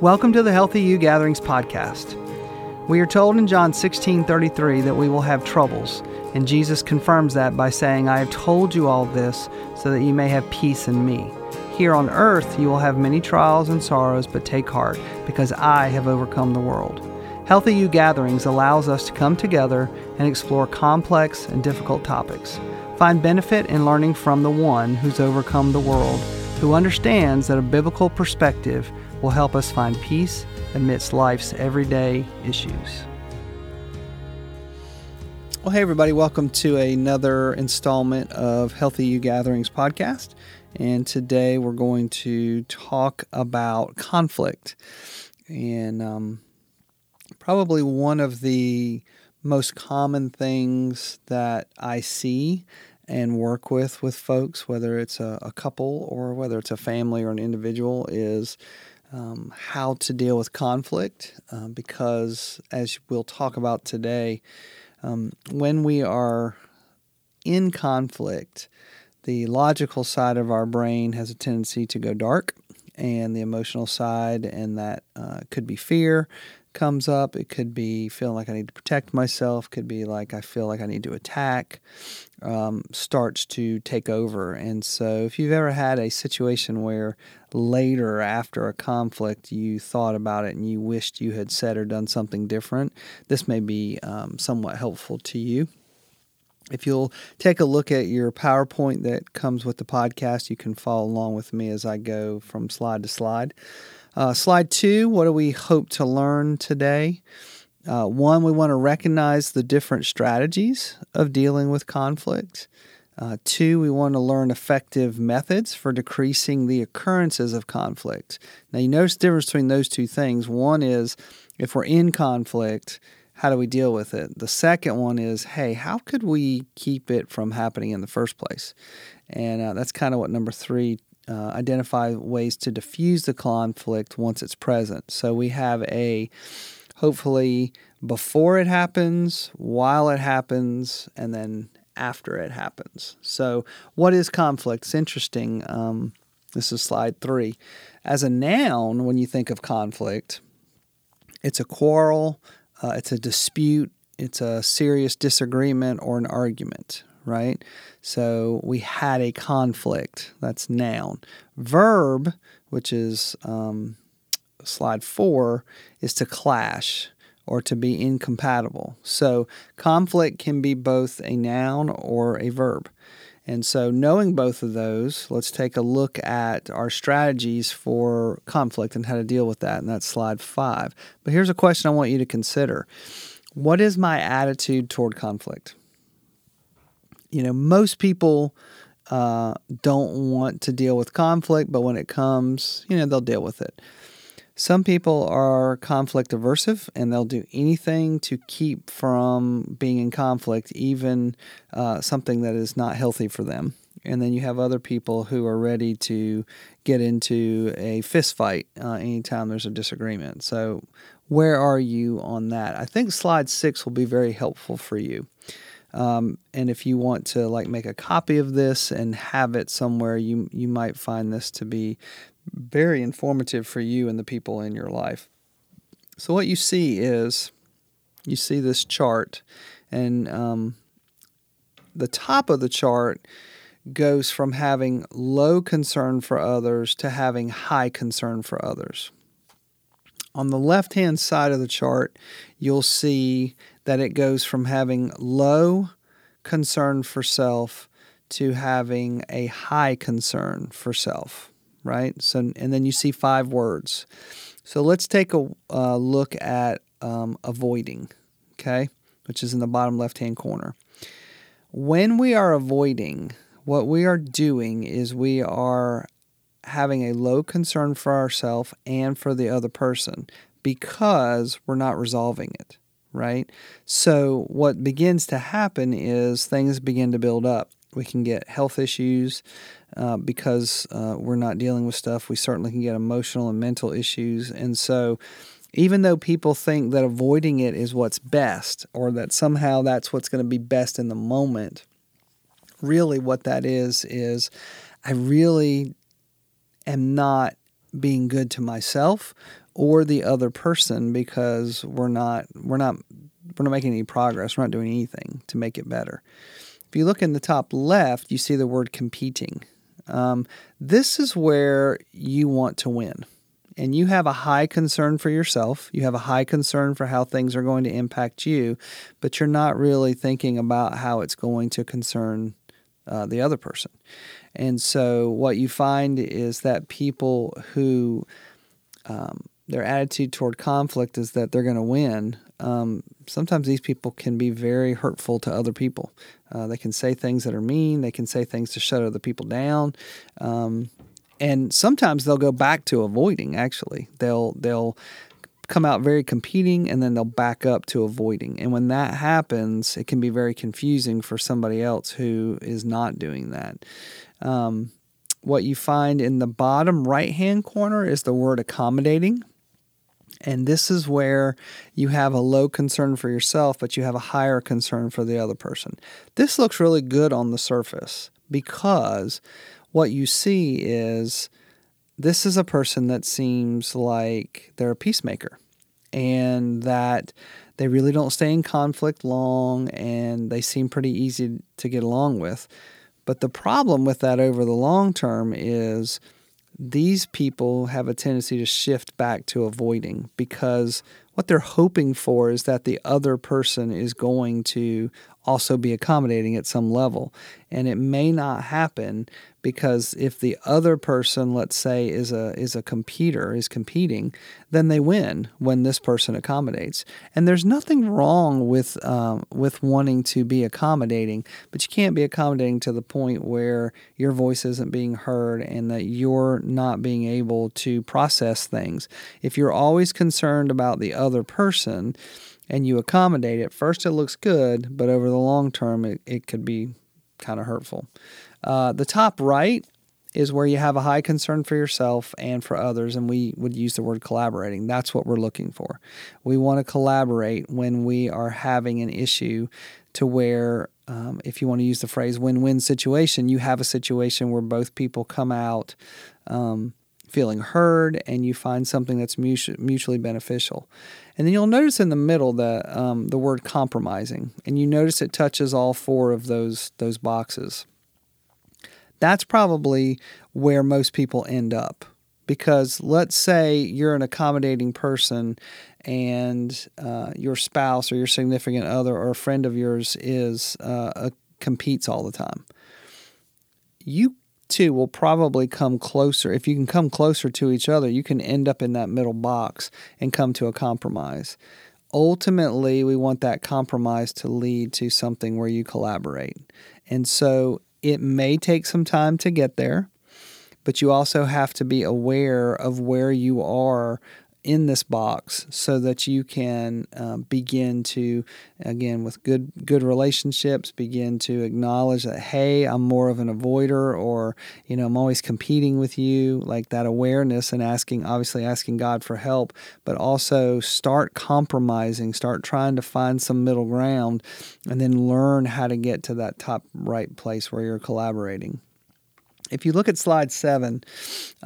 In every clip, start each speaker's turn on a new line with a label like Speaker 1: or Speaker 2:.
Speaker 1: Welcome to the Healthy You Gatherings podcast. We are told in John 16:33 that we will have troubles, and Jesus confirms that by saying, "I have told you all this so that you may have peace in me." Here on earth you will have many trials and sorrows, but take heart, because I have overcome the world. Healthy You Gatherings allows us to come together and explore complex and difficult topics. Find benefit in learning from the one who's overcome the world, who understands that a biblical perspective will help us find peace amidst life's everyday issues. Well, hey, everybody, welcome to another installment of Healthy You Gatherings podcast. And today we're going to talk about conflict. And um, probably one of the most common things that I see and work with with folks, whether it's a, a couple or whether it's a family or an individual, is um, how to deal with conflict uh, because, as we'll talk about today, um, when we are in conflict, the logical side of our brain has a tendency to go dark, and the emotional side, and that uh, could be fear, comes up. It could be feeling like I need to protect myself. Could be like I feel like I need to attack. Um, starts to take over. And so, if you've ever had a situation where later after a conflict you thought about it and you wished you had said or done something different, this may be um, somewhat helpful to you. If you'll take a look at your PowerPoint that comes with the podcast, you can follow along with me as I go from slide to slide. Uh, slide two, what do we hope to learn today? Uh, one, we want to recognize the different strategies of dealing with conflict. Uh, two, we want to learn effective methods for decreasing the occurrences of conflict. Now, you notice the difference between those two things. One is if we're in conflict, how do we deal with it? The second one is, hey, how could we keep it from happening in the first place? And uh, that's kind of what number three uh, identify ways to diffuse the conflict once it's present. So we have a hopefully before it happens, while it happens, and then after it happens. So, what is conflict? It's interesting. Um, this is slide three. As a noun, when you think of conflict, it's a quarrel, uh, it's a dispute, it's a serious disagreement or an argument, right? So we had a conflict. That's noun. Verb, which is um, slide four, is to clash or to be incompatible. So conflict can be both a noun or a verb. And so, knowing both of those, let's take a look at our strategies for conflict and how to deal with that. And that's slide five. But here's a question I want you to consider What is my attitude toward conflict? You know, most people uh, don't want to deal with conflict, but when it comes, you know, they'll deal with it. Some people are conflict aversive and they'll do anything to keep from being in conflict, even uh, something that is not healthy for them. And then you have other people who are ready to get into a fist fight uh, anytime there's a disagreement. So, where are you on that? I think slide six will be very helpful for you. Um, and if you want to like make a copy of this and have it somewhere, you you might find this to be very informative for you and the people in your life. So what you see is you see this chart, and um, the top of the chart goes from having low concern for others to having high concern for others. On the left hand side of the chart, you'll see that it goes from having low concern for self to having a high concern for self, right? So, and then you see five words. So let's take a uh, look at um, avoiding, okay, which is in the bottom left hand corner. When we are avoiding, what we are doing is we are having a low concern for ourselves and for the other person because we're not resolving it right? So, what begins to happen is things begin to build up. We can get health issues uh, because uh, we're not dealing with stuff. We certainly can get emotional and mental issues. And so, even though people think that avoiding it is what's best or that somehow that's what's going to be best in the moment, really what that is, is I really am not being good to myself or the other person because we're not we're not we're not making any progress. We're not doing anything to make it better. If you look in the top left, you see the word competing. Um, this is where you want to win. And you have a high concern for yourself. You have a high concern for how things are going to impact you, but you're not really thinking about how it's going to concern uh, the other person. And so, what you find is that people who um, their attitude toward conflict is that they're going to win. Um, sometimes these people can be very hurtful to other people. Uh, they can say things that are mean. They can say things to shut other people down. Um, and sometimes they'll go back to avoiding. Actually, they'll they'll come out very competing and then they'll back up to avoiding. And when that happens, it can be very confusing for somebody else who is not doing that. Um, what you find in the bottom right hand corner is the word accommodating. And this is where you have a low concern for yourself, but you have a higher concern for the other person. This looks really good on the surface because what you see is this is a person that seems like they're a peacemaker and that they really don't stay in conflict long and they seem pretty easy to get along with. But the problem with that over the long term is these people have a tendency to shift back to avoiding because what they're hoping for is that the other person is going to also be accommodating at some level. And it may not happen because if the other person, let's say, is a is a competitor, is competing, then they win when this person accommodates. And there's nothing wrong with um, with wanting to be accommodating, but you can't be accommodating to the point where your voice isn't being heard and that you're not being able to process things. If you're always concerned about the other person, and you accommodate it, first it looks good, but over the long term, it, it could be kind of hurtful. Uh, the top right is where you have a high concern for yourself and for others, and we would use the word collaborating. That's what we're looking for. We want to collaborate when we are having an issue to where, um, if you want to use the phrase win win situation, you have a situation where both people come out. Um, feeling heard and you find something that's mutually beneficial. And then you'll notice in the middle the um, the word compromising, and you notice it touches all four of those those boxes. That's probably where most people end up because let's say you're an accommodating person and uh, your spouse or your significant other or a friend of yours is uh, a, competes all the time you two will probably come closer. If you can come closer to each other, you can end up in that middle box and come to a compromise. Ultimately, we want that compromise to lead to something where you collaborate. And so it may take some time to get there, but you also have to be aware of where you are in this box so that you can uh, begin to again with good good relationships begin to acknowledge that hey i'm more of an avoider or you know i'm always competing with you like that awareness and asking obviously asking god for help but also start compromising start trying to find some middle ground and then learn how to get to that top right place where you're collaborating if you look at slide seven,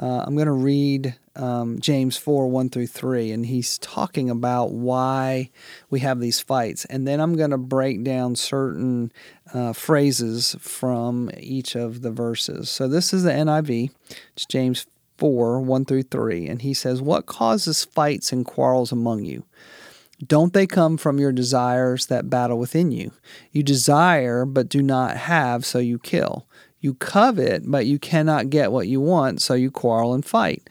Speaker 1: uh, I'm going to read um, James 4 1 through 3, and he's talking about why we have these fights. And then I'm going to break down certain uh, phrases from each of the verses. So this is the NIV, it's James 4 1 through 3, and he says, What causes fights and quarrels among you? Don't they come from your desires that battle within you? You desire, but do not have, so you kill. You covet, but you cannot get what you want, so you quarrel and fight.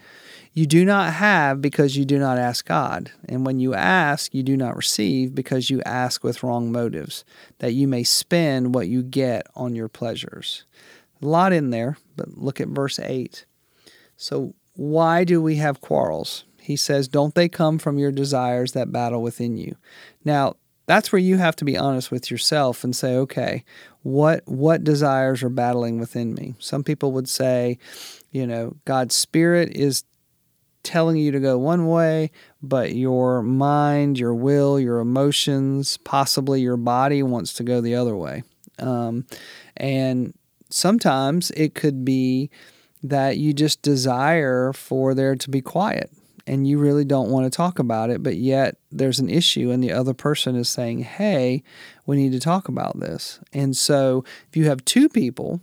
Speaker 1: You do not have because you do not ask God. And when you ask, you do not receive because you ask with wrong motives, that you may spend what you get on your pleasures. A lot in there, but look at verse 8. So, why do we have quarrels? He says, Don't they come from your desires that battle within you? Now, that's where you have to be honest with yourself and say, okay, what what desires are battling within me? Some people would say, you know, God's spirit is telling you to go one way, but your mind, your will, your emotions, possibly your body wants to go the other way. Um, and sometimes it could be that you just desire for there to be quiet and you really don't want to talk about it, but yet there's an issue, and the other person is saying, Hey, we need to talk about this. And so if you have two people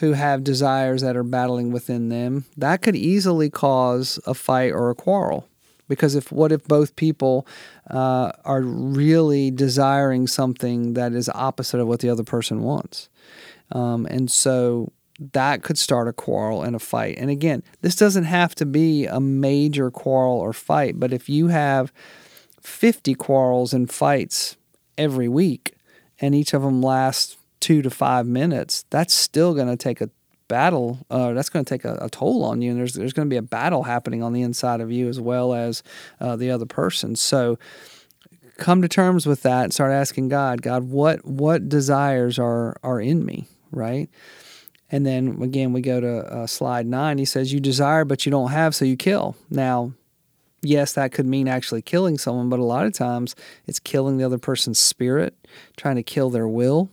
Speaker 1: who have desires that are battling within them, that could easily cause a fight or a quarrel. Because if what if both people uh, are really desiring something that is opposite of what the other person wants? Um, and so that could start a quarrel and a fight. And again, this doesn't have to be a major quarrel or fight, but if you have 50 quarrels and fights every week and each of them lasts two to five minutes, that's still going to take a battle. Uh, that's going to take a, a, toll on you, and there's there's going to be a battle happening on the inside of you as well as uh, the other person. So come to terms with that and start asking God, God, what what desires are are in me, right? And then again, we go to uh, slide nine. He says, You desire, but you don't have, so you kill. Now, yes, that could mean actually killing someone, but a lot of times it's killing the other person's spirit, trying to kill their will,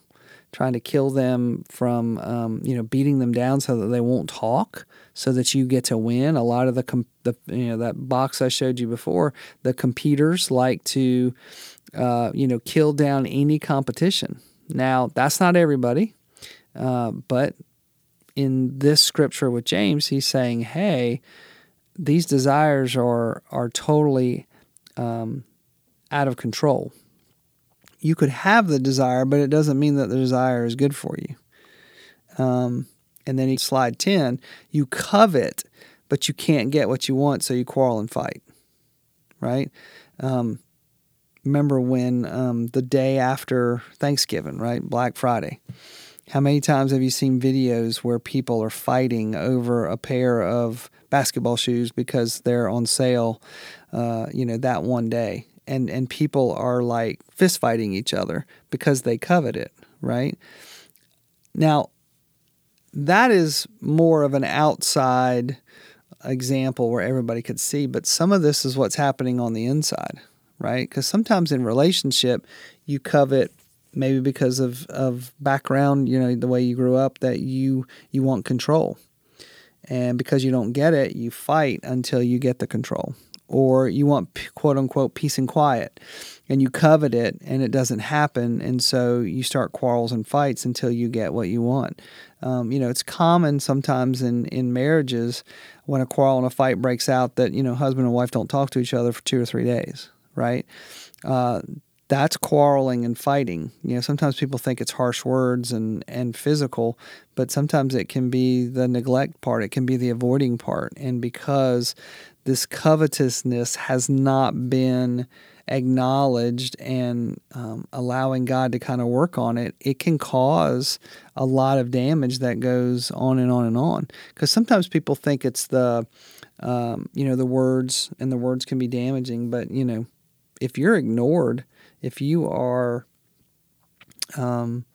Speaker 1: trying to kill them from, um, you know, beating them down so that they won't talk, so that you get to win. A lot of the, the you know, that box I showed you before, the competitors like to, uh, you know, kill down any competition. Now, that's not everybody, uh, but in this scripture with James, he's saying, "Hey, these desires are are totally um, out of control. You could have the desire, but it doesn't mean that the desire is good for you." Um, and then he slide ten, you covet, but you can't get what you want, so you quarrel and fight. Right? Um, remember when um, the day after Thanksgiving, right, Black Friday how many times have you seen videos where people are fighting over a pair of basketball shoes because they're on sale, uh, you know, that one day? And, and people are like fist fighting each other because they covet it, right? Now, that is more of an outside example where everybody could see, but some of this is what's happening on the inside, right? Because sometimes in relationship, you covet maybe because of, of background, you know, the way you grew up, that you you want control. And because you don't get it, you fight until you get the control. Or you want quote unquote peace and quiet and you covet it and it doesn't happen. And so you start quarrels and fights until you get what you want. Um, you know, it's common sometimes in, in marriages when a quarrel and a fight breaks out that, you know, husband and wife don't talk to each other for two or three days, right? Uh, that's quarreling and fighting. You know, sometimes people think it's harsh words and, and physical, but sometimes it can be the neglect part, it can be the avoiding part. And because this covetousness has not been acknowledged and um, allowing God to kind of work on it, it can cause a lot of damage that goes on and on and on. Because sometimes people think it's the, um, you know, the words, and the words can be damaging, but, you know, if you're ignored, if you are um,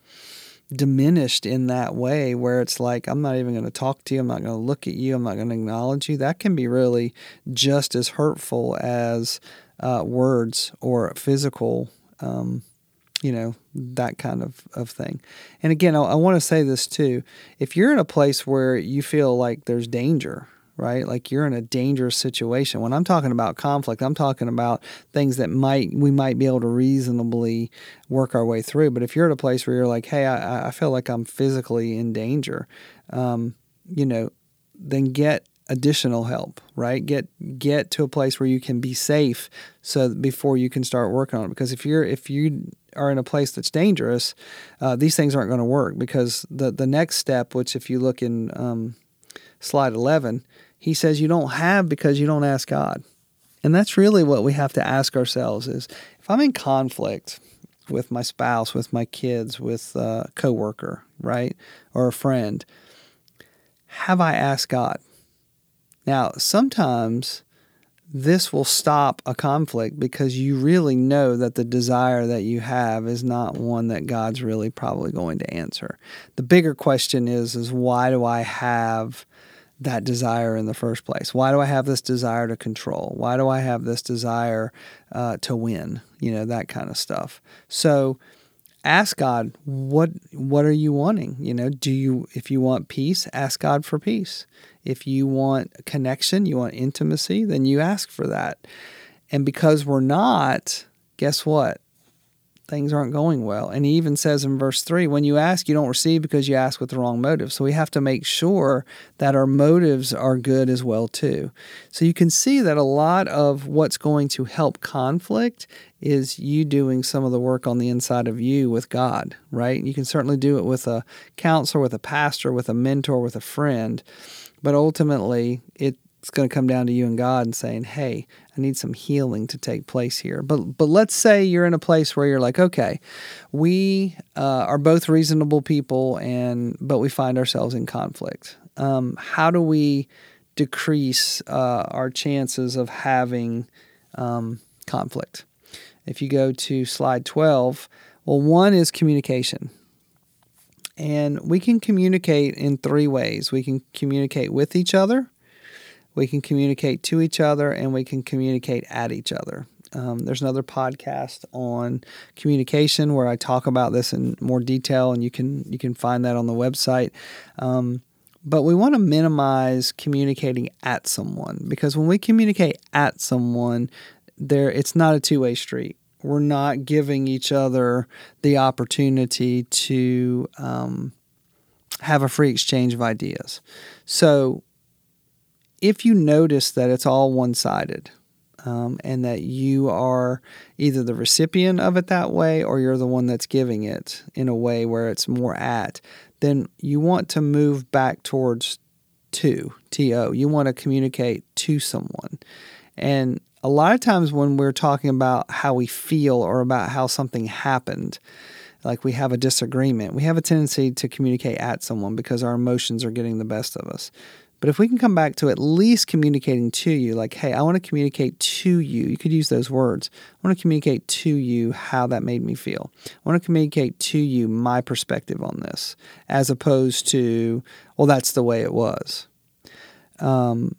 Speaker 1: diminished in that way where it's like i'm not even going to talk to you i'm not going to look at you i'm not going to acknowledge you that can be really just as hurtful as uh, words or physical um, you know that kind of, of thing. And again I, I want to say this too if you're in a place where you feel like there's danger right? Like you're in a dangerous situation. When I'm talking about conflict, I'm talking about things that might we might be able to reasonably work our way through. But if you're at a place where you're like, hey, I, I feel like I'm physically in danger, um, you know, then get additional help, right? Get get to a place where you can be safe so before you can start working on it. Because if you're if you are in a place that's dangerous, uh, these things aren't going to work. Because the the next step, which if you look in um, slide eleven, he says you don't have because you don't ask God. And that's really what we have to ask ourselves is if I'm in conflict with my spouse, with my kids, with a coworker, right? Or a friend, have I asked God? Now, sometimes this will stop a conflict because you really know that the desire that you have is not one that God's really probably going to answer. The bigger question is is why do I have that desire in the first place? Why do I have this desire to control? Why do I have this desire uh, to win? You know, that kind of stuff. So ask God, what what are you wanting? You know, do you if you want peace, ask God for peace. If you want connection, you want intimacy, then you ask for that. And because we're not, guess what? Things aren't going well. And he even says in verse 3 when you ask, you don't receive because you ask with the wrong motive. So we have to make sure that our motives are good as well too. So you can see that a lot of what's going to help conflict is you doing some of the work on the inside of you with God, right? You can certainly do it with a counselor, with a pastor, with a mentor, with a friend. But ultimately, it it's going to come down to you and God and saying, "Hey, I need some healing to take place here." But but let's say you're in a place where you're like, "Okay, we uh, are both reasonable people, and but we find ourselves in conflict. Um, how do we decrease uh, our chances of having um, conflict?" If you go to slide twelve, well, one is communication. And we can communicate in three ways. We can communicate with each other, we can communicate to each other and we can communicate at each other. Um, there's another podcast on communication where I talk about this in more detail, and you can you can find that on the website. Um, but we want to minimize communicating at someone because when we communicate at someone, there it's not a two way street. We're not giving each other the opportunity to um, have a free exchange of ideas. So if you notice that it's all one sided um, and that you are either the recipient of it that way or you're the one that's giving it in a way where it's more at, then you want to move back towards to, T-O. You want to communicate to someone. And a lot of times when we're talking about how we feel or about how something happened, like we have a disagreement, we have a tendency to communicate at someone because our emotions are getting the best of us. But if we can come back to at least communicating to you, like, hey, I want to communicate to you, you could use those words. I want to communicate to you how that made me feel. I want to communicate to you my perspective on this, as opposed to, well, that's the way it was. Um,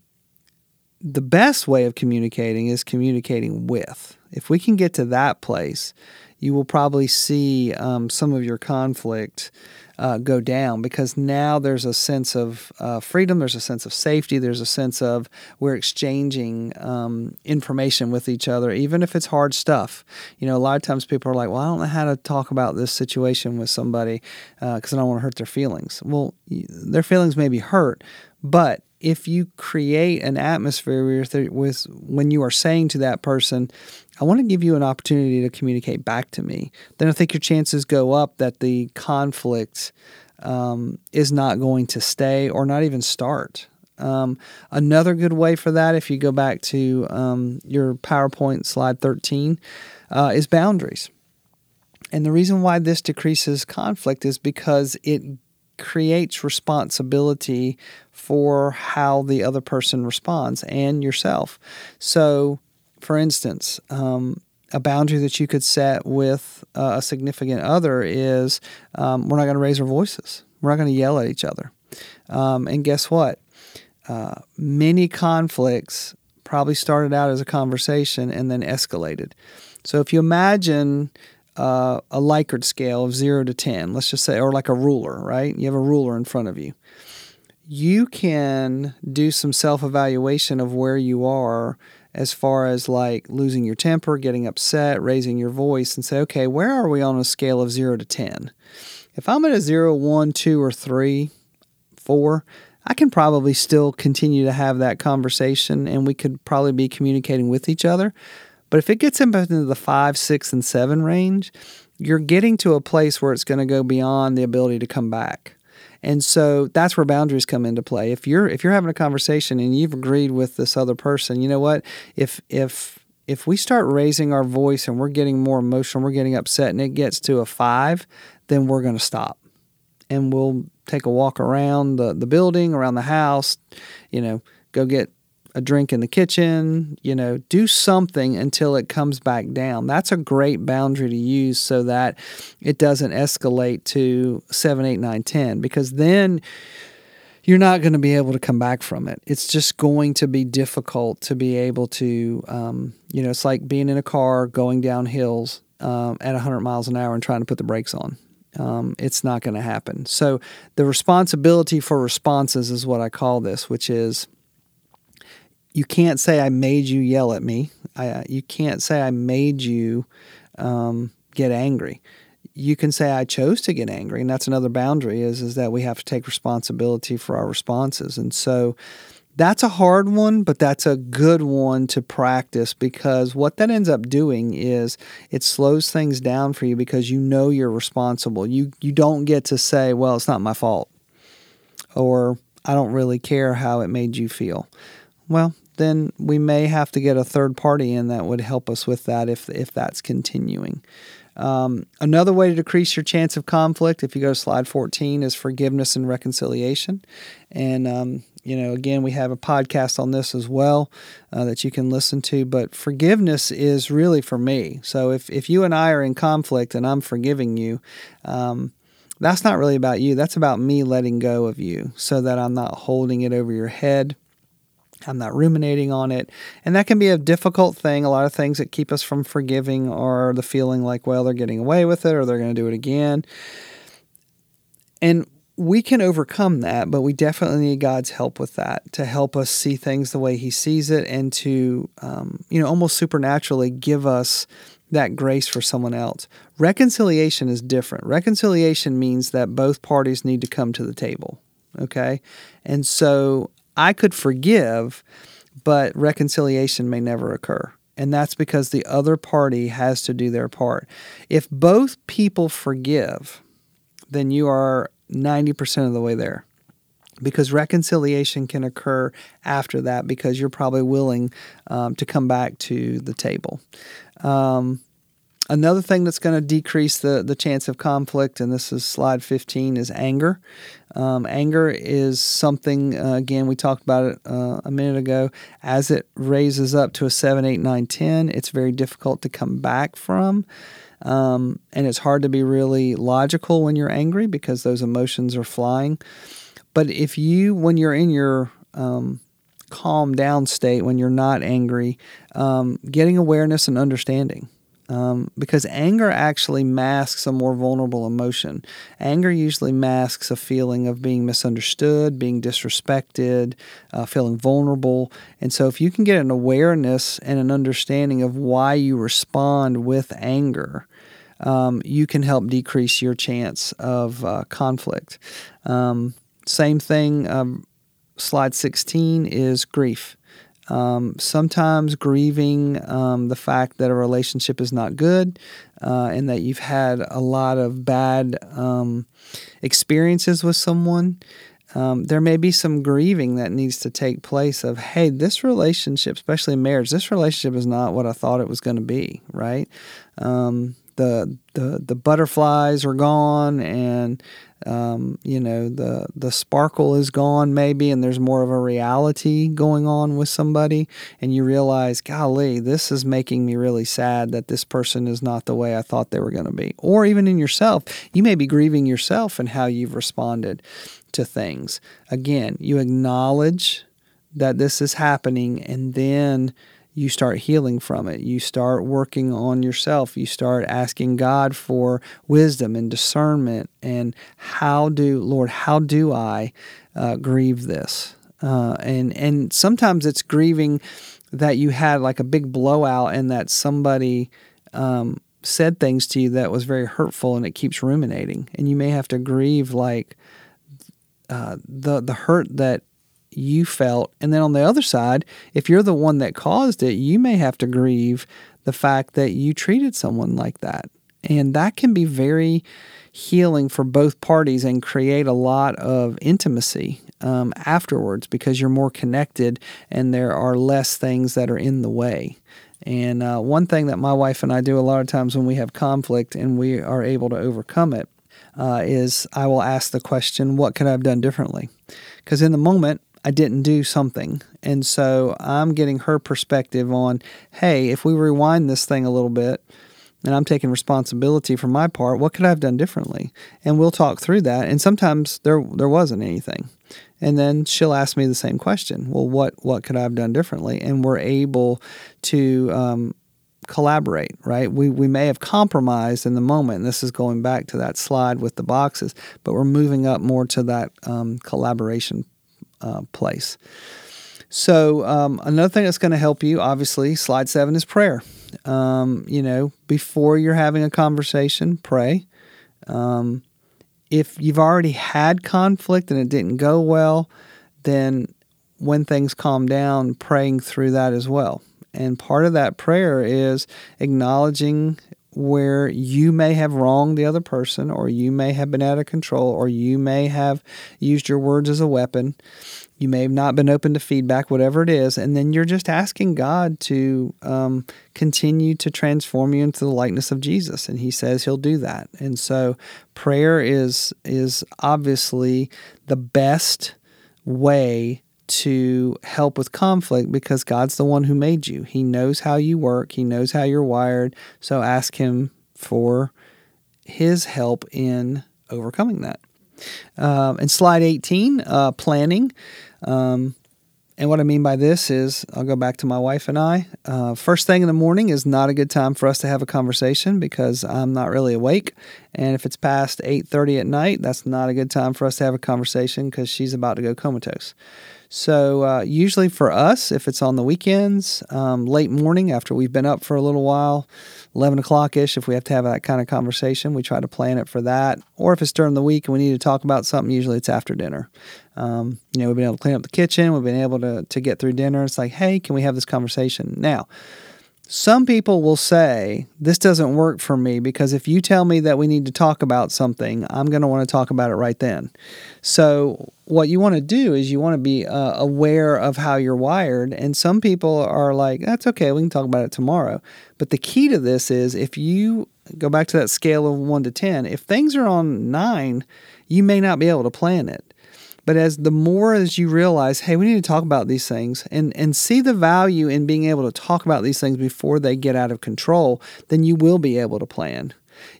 Speaker 1: the best way of communicating is communicating with. If we can get to that place, you will probably see um, some of your conflict uh, go down because now there's a sense of uh, freedom, there's a sense of safety, there's a sense of we're exchanging um, information with each other, even if it's hard stuff. You know, a lot of times people are like, well, I don't know how to talk about this situation with somebody because uh, I don't want to hurt their feelings. Well, their feelings may be hurt, but if you create an atmosphere with, with when you are saying to that person, I want to give you an opportunity to communicate back to me, then I think your chances go up that the conflict um, is not going to stay or not even start. Um, another good way for that, if you go back to um, your PowerPoint slide 13, uh, is boundaries. And the reason why this decreases conflict is because it creates responsibility for how the other person responds and yourself. So, for instance, um, a boundary that you could set with uh, a significant other is um, we're not going to raise our voices. We're not going to yell at each other. Um, and guess what? Uh, many conflicts probably started out as a conversation and then escalated. So if you imagine uh, a Likert scale of zero to 10, let's just say, or like a ruler, right? You have a ruler in front of you. You can do some self evaluation of where you are as far as like losing your temper, getting upset, raising your voice, and say, okay, where are we on a scale of zero to 10? If I'm at a zero, one, two, or three, four, I can probably still continue to have that conversation and we could probably be communicating with each other. But if it gets into the five, six, and seven range, you're getting to a place where it's going to go beyond the ability to come back. And so that's where boundaries come into play. If you're if you're having a conversation and you've agreed with this other person, you know what? If if if we start raising our voice and we're getting more emotional, we're getting upset and it gets to a 5, then we're going to stop. And we'll take a walk around the, the building, around the house, you know, go get a drink in the kitchen, you know, do something until it comes back down. That's a great boundary to use so that it doesn't escalate to 7, 8, 9, 10, because then you're not going to be able to come back from it. It's just going to be difficult to be able to, um, you know, it's like being in a car going down hills. um, at 100 miles an hour and trying to put the brakes on. Um, it's not going to happen. So, the responsibility for responses is what I call this, which is you can't say I made you yell at me. I, uh, you can't say I made you um, get angry. You can say I chose to get angry, and that's another boundary is is that we have to take responsibility for our responses. And so that's a hard one, but that's a good one to practice because what that ends up doing is it slows things down for you because you know you're responsible. You you don't get to say, "Well, it's not my fault," or "I don't really care how it made you feel." Well, then we may have to get a third party in that would help us with that if if that's continuing. Um, another way to decrease your chance of conflict, if you go to slide 14, is forgiveness and reconciliation. And, um, you know, again, we have a podcast on this as well uh, that you can listen to. But forgiveness is really for me. So if, if you and I are in conflict and I'm forgiving you, um, that's not really about you. That's about me letting go of you so that I'm not holding it over your head I'm not ruminating on it. And that can be a difficult thing. A lot of things that keep us from forgiving are the feeling like, well, they're getting away with it or they're going to do it again. And we can overcome that, but we definitely need God's help with that to help us see things the way He sees it and to, um, you know, almost supernaturally give us that grace for someone else. Reconciliation is different. Reconciliation means that both parties need to come to the table. Okay. And so I could forgive, but reconciliation may never occur. And that's because the other party has to do their part. If both people forgive, then you are 90% of the way there. Because reconciliation can occur after that because you're probably willing um, to come back to the table. Um, Another thing that's going to decrease the, the chance of conflict, and this is slide 15, is anger. Um, anger is something, uh, again, we talked about it uh, a minute ago. As it raises up to a 7, 8, 9, 10, it's very difficult to come back from. Um, and it's hard to be really logical when you're angry because those emotions are flying. But if you, when you're in your um, calm down state, when you're not angry, um, getting awareness and understanding um, because anger actually masks a more vulnerable emotion. Anger usually masks a feeling of being misunderstood, being disrespected, uh, feeling vulnerable. And so, if you can get an awareness and an understanding of why you respond with anger, um, you can help decrease your chance of uh, conflict. Um, same thing, um, slide 16 is grief. Um, sometimes grieving um, the fact that a relationship is not good uh, and that you've had a lot of bad um, experiences with someone. Um, there may be some grieving that needs to take place of, hey, this relationship, especially in marriage, this relationship is not what I thought it was going to be, right? Um, the the the butterflies are gone and um, you know the the sparkle is gone maybe and there's more of a reality going on with somebody and you realize golly this is making me really sad that this person is not the way I thought they were going to be. Or even in yourself you may be grieving yourself and how you've responded to things. Again you acknowledge that this is happening and then you start healing from it. You start working on yourself. You start asking God for wisdom and discernment. And how do, Lord, how do I uh, grieve this? Uh, and and sometimes it's grieving that you had like a big blowout and that somebody um, said things to you that was very hurtful and it keeps ruminating. And you may have to grieve like uh, the the hurt that you felt. And then on the other side, if you're the one that caused it, you may have to grieve the fact that you treated someone like that. And that can be very healing for both parties and create a lot of intimacy um, afterwards because you're more connected and there are less things that are in the way. And uh, one thing that my wife and I do a lot of times when we have conflict and we are able to overcome it uh, is I will ask the question, What could I have done differently? Because in the moment, I didn't do something. And so I'm getting her perspective on hey, if we rewind this thing a little bit, and I'm taking responsibility for my part, what could I have done differently? And we'll talk through that. And sometimes there there wasn't anything. And then she'll ask me the same question. Well, what what could I have done differently? And we're able to um, collaborate, right? We, we may have compromised in the moment. And this is going back to that slide with the boxes, but we're moving up more to that um, collaboration uh, place. So, um, another thing that's going to help you, obviously, slide seven is prayer. Um, you know, before you're having a conversation, pray. Um, if you've already had conflict and it didn't go well, then when things calm down, praying through that as well. And part of that prayer is acknowledging where you may have wronged the other person, or you may have been out of control, or you may have used your words as a weapon. You may have not been open to feedback, whatever it is. And then you're just asking God to um, continue to transform you into the likeness of Jesus. And He says He'll do that. And so prayer is, is obviously the best way to help with conflict because God's the one who made you. He knows how you work, He knows how you're wired. So ask Him for His help in overcoming that. Um, and slide 18, uh, planning. Um, and what I mean by this is, I'll go back to my wife and I. Uh, first thing in the morning is not a good time for us to have a conversation because I'm not really awake. And if it's past 8:30 at night, that's not a good time for us to have a conversation because she's about to go comatose. So, uh, usually for us, if it's on the weekends, um, late morning after we've been up for a little while, 11 o'clock ish, if we have to have that kind of conversation, we try to plan it for that. Or if it's during the week and we need to talk about something, usually it's after dinner. Um, you know, we've been able to clean up the kitchen, we've been able to, to get through dinner. It's like, hey, can we have this conversation now? Some people will say, This doesn't work for me because if you tell me that we need to talk about something, I'm going to want to talk about it right then. So, what you want to do is you want to be uh, aware of how you're wired. And some people are like, That's okay, we can talk about it tomorrow. But the key to this is if you go back to that scale of one to 10, if things are on nine, you may not be able to plan it. But as the more as you realize, hey, we need to talk about these things and, and see the value in being able to talk about these things before they get out of control, then you will be able to plan.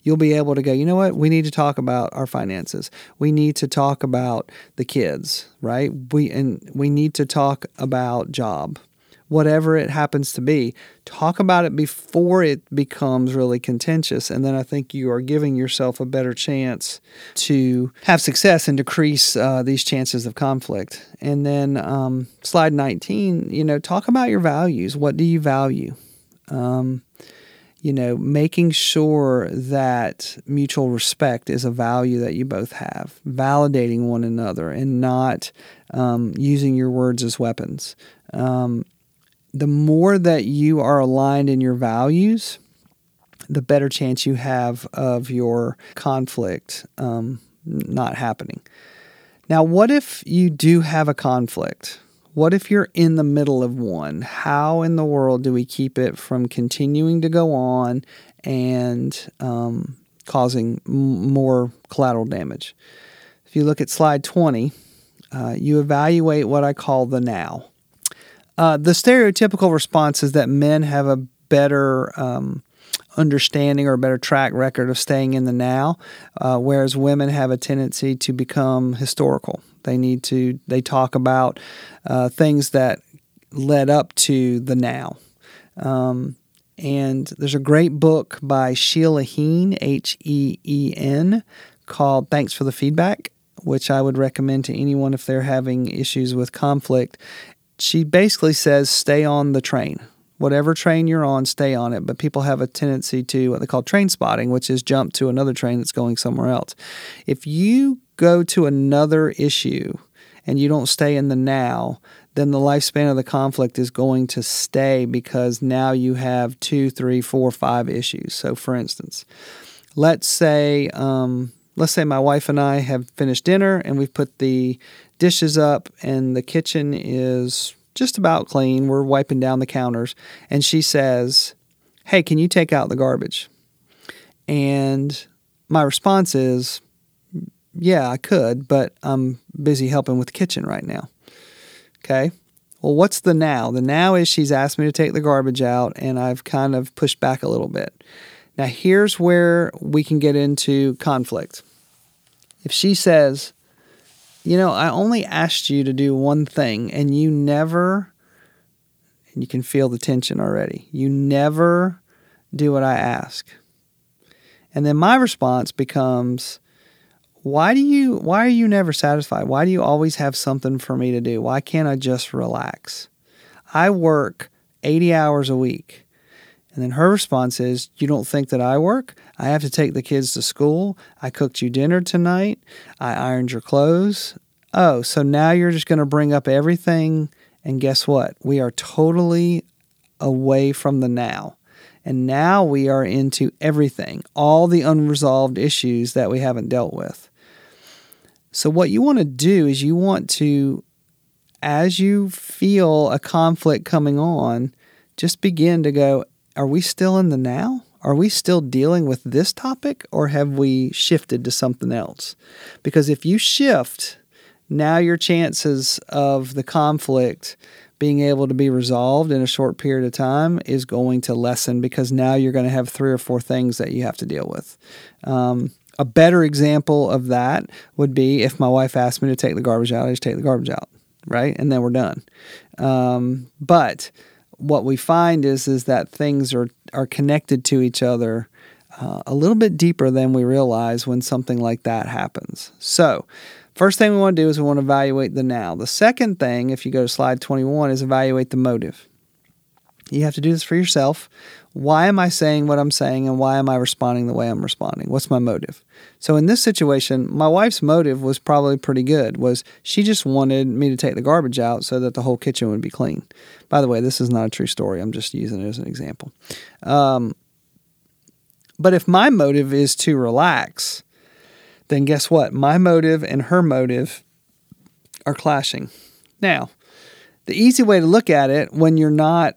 Speaker 1: You'll be able to go, you know what? We need to talk about our finances. We need to talk about the kids, right? We and we need to talk about job whatever it happens to be. Talk about it before it becomes really contentious. And then I think you are giving yourself a better chance to have success and decrease uh, these chances of conflict. And then um, slide 19, you know, talk about your values. What do you value? Um, you know, making sure that mutual respect is a value that you both have, validating one another and not um, using your words as weapons. Um, the more that you are aligned in your values, the better chance you have of your conflict um, not happening. Now, what if you do have a conflict? What if you're in the middle of one? How in the world do we keep it from continuing to go on and um, causing m- more collateral damage? If you look at slide 20, uh, you evaluate what I call the now. Uh, the stereotypical response is that men have a better um, understanding or a better track record of staying in the now, uh, whereas women have a tendency to become historical. They need to, they talk about uh, things that led up to the now. Um, and there's a great book by Sheila Heen, H E E N, called Thanks for the Feedback which I would recommend to anyone if they're having issues with conflict she basically says stay on the train. Whatever train you're on, stay on it. But people have a tendency to what they call train spotting, which is jump to another train that's going somewhere else. If you go to another issue and you don't stay in the now, then the lifespan of the conflict is going to stay because now you have two, three, four, five issues. So, for instance, let's say um, let's say my wife and I have finished dinner and we've put the dishes up, and the kitchen is just about clean. We're wiping down the counters, and she says, Hey, can you take out the garbage? And my response is, Yeah, I could, but I'm busy helping with the kitchen right now. Okay. Well, what's the now? The now is she's asked me to take the garbage out, and I've kind of pushed back a little bit. Now, here's where we can get into conflict. If she says, you know, I only asked you to do one thing and you never, and you can feel the tension already, you never do what I ask. And then my response becomes, why do you why are you never satisfied? Why do you always have something for me to do? Why can't I just relax? I work 80 hours a week. And then her response is, You don't think that I work? I have to take the kids to school. I cooked you dinner tonight. I ironed your clothes. Oh, so now you're just going to bring up everything. And guess what? We are totally away from the now. And now we are into everything, all the unresolved issues that we haven't dealt with. So, what you want to do is you want to, as you feel a conflict coming on, just begin to go, Are we still in the now? Are we still dealing with this topic or have we shifted to something else? Because if you shift, now your chances of the conflict being able to be resolved in a short period of time is going to lessen because now you're going to have three or four things that you have to deal with. Um, a better example of that would be if my wife asked me to take the garbage out, I just take the garbage out, right? And then we're done. Um, but what we find is is that things are are connected to each other uh, a little bit deeper than we realize when something like that happens. So First thing we want to do is we want to evaluate the now. The second thing, if you go to slide 21, is evaluate the motive. You have to do this for yourself. Why am I saying what I'm saying and why am I responding the way I'm responding? What's my motive? So in this situation, my wife's motive was probably pretty good. Was she just wanted me to take the garbage out so that the whole kitchen would be clean. By the way, this is not a true story. I'm just using it as an example. Um, but if my motive is to relax, then guess what? My motive and her motive are clashing. Now, the easy way to look at it when you're not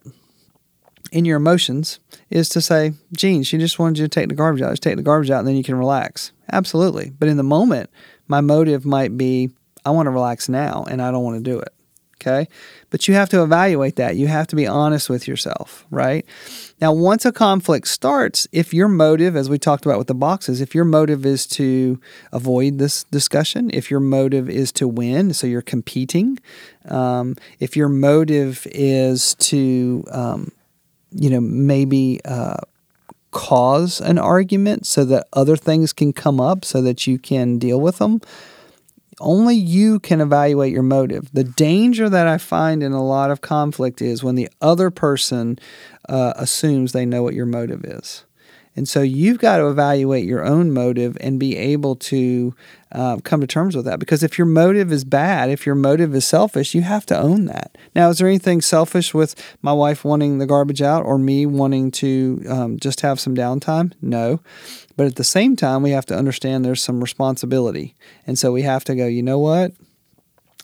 Speaker 1: in your emotions is to say, Gene, she just wanted you to take the garbage out. Just take the garbage out and then you can relax. Absolutely. But in the moment, my motive might be, I want to relax now and I don't want to do it. Okay. But you have to evaluate that. You have to be honest with yourself, right? Now, once a conflict starts, if your motive, as we talked about with the boxes, if your motive is to avoid this discussion, if your motive is to win, so you're competing, um, if your motive is to, um, you know, maybe uh, cause an argument so that other things can come up so that you can deal with them, only you can evaluate your motive. The danger that I find in a lot of conflict is when the other person uh, assumes they know what your motive is. And so you've got to evaluate your own motive and be able to uh, come to terms with that. Because if your motive is bad, if your motive is selfish, you have to own that. Now, is there anything selfish with my wife wanting the garbage out or me wanting to um, just have some downtime? No. But at the same time, we have to understand there's some responsibility. And so we have to go, you know what?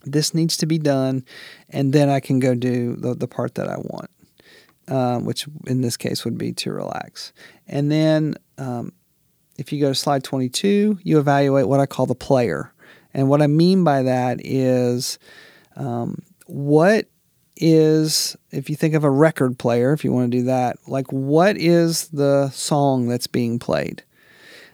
Speaker 1: This needs to be done. And then I can go do the, the part that I want. Um, which in this case would be to relax. And then um, if you go to slide 22, you evaluate what I call the player. And what I mean by that is um, what is, if you think of a record player, if you want to do that, like what is the song that's being played?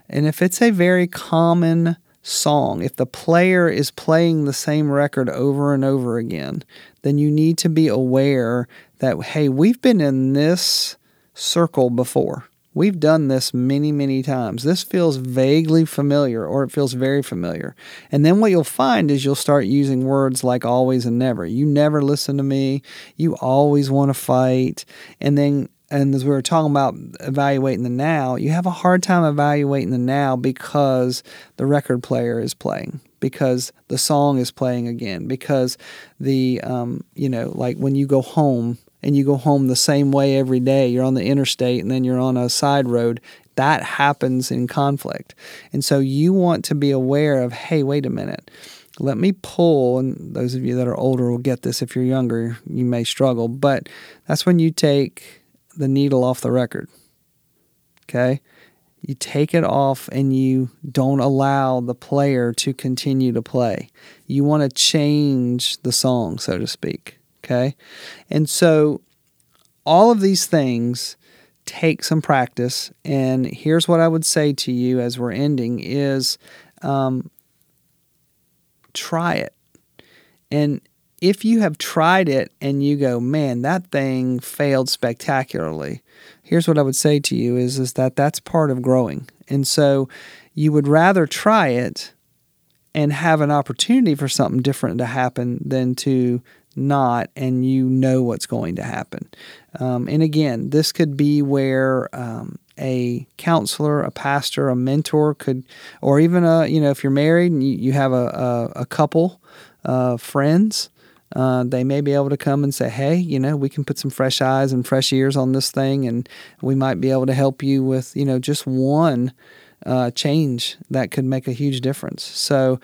Speaker 1: And if it's a very common song, if the player is playing the same record over and over again, then you need to be aware that, hey, we've been in this circle before. We've done this many, many times. This feels vaguely familiar or it feels very familiar. And then what you'll find is you'll start using words like always and never. You never listen to me. You always want to fight. And then and as we were talking about evaluating the now, you have a hard time evaluating the now because the record player is playing, because the song is playing again, because the um, you know like when you go home and you go home the same way every day, you're on the interstate and then you're on a side road. That happens in conflict, and so you want to be aware of, hey, wait a minute let me pull and those of you that are older will get this if you're younger you may struggle but that's when you take the needle off the record. Okay? You take it off and you don't allow the player to continue to play. You want to change the song, so to speak. Okay? And so all of these things take some practice. And here's what I would say to you as we're ending is um, try it. And if you have tried it and you go, man, that thing failed spectacularly, here's what I would say to you is, is that that's part of growing. And so you would rather try it and have an opportunity for something different to happen than to not and you know what's going to happen. Um, and again, this could be where um, a counselor, a pastor, a mentor could, or even a, you know, if you're married and you, you have a, a, a couple uh, friends, uh, they may be able to come and say, hey, you know, we can put some fresh eyes and fresh ears on this thing, and we might be able to help you with, you know, just one uh, change that could make a huge difference. So,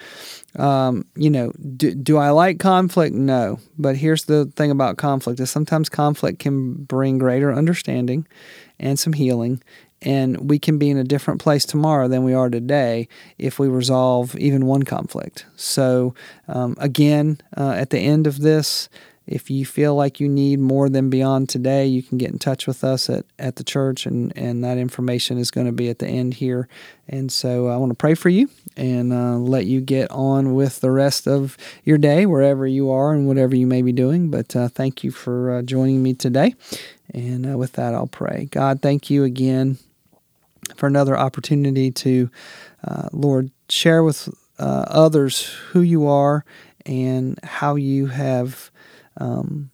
Speaker 1: um, you know, do, do I like conflict? No. But here's the thing about conflict is sometimes conflict can bring greater understanding and some healing. And we can be in a different place tomorrow than we are today if we resolve even one conflict. So, um, again, uh, at the end of this, if you feel like you need more than beyond today, you can get in touch with us at, at the church, and, and that information is going to be at the end here. And so I want to pray for you and uh, let you get on with the rest of your day, wherever you are and whatever you may be doing. But uh, thank you for uh, joining me today. And uh, with that, I'll pray. God, thank you again for another opportunity to, uh, Lord, share with uh, others who you are and how you have um,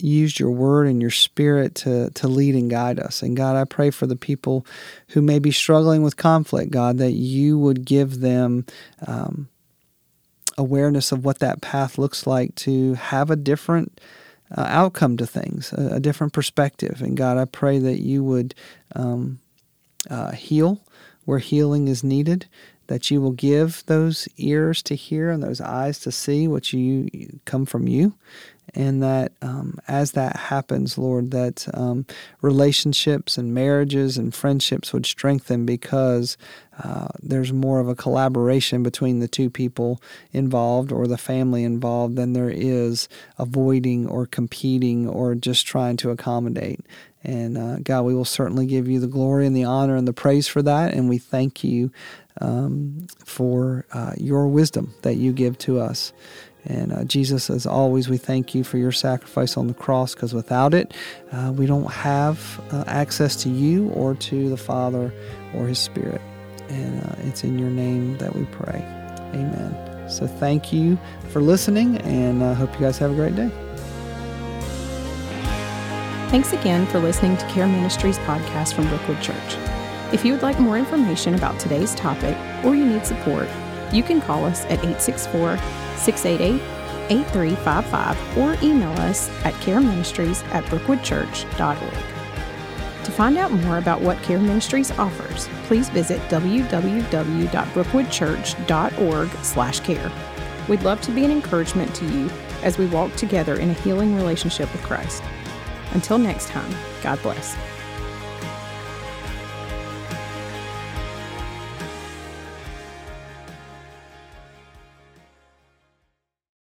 Speaker 1: used your word and your spirit to, to lead and guide us. And God, I pray for the people who may be struggling with conflict, God, that you would give them um, awareness of what that path looks like to have a different uh, outcome to things, a, a, different perspective. And God, I pray that you would um, uh, heal where healing is needed that you will give those ears to hear and those eyes to see what you come from you and that um, as that happens lord that um, relationships and marriages and friendships would strengthen because uh, there's more of a collaboration between the two people involved or the family involved than there is avoiding or competing or just trying to accommodate and uh, God, we will certainly give you the glory and the honor and the praise for that. And we thank you um, for uh, your wisdom that you give to us. And uh, Jesus, as always, we thank you for your sacrifice on the cross because without it, uh, we don't have uh, access to you or to the Father or His Spirit. And uh, it's in your name that we pray. Amen. So thank you for listening, and I hope you guys have a great day.
Speaker 2: Thanks again for listening to Care Ministries podcast from Brookwood Church. If you would like more information about today's topic or you need support, you can call us at 864 688 8355 or email us at careministries at brookwoodchurch.org. To find out more about what Care Ministries offers, please visit www.brookwoodchurch.org slash care. We'd love to be an encouragement to you as we walk together in a healing relationship with Christ. Until next time, God bless.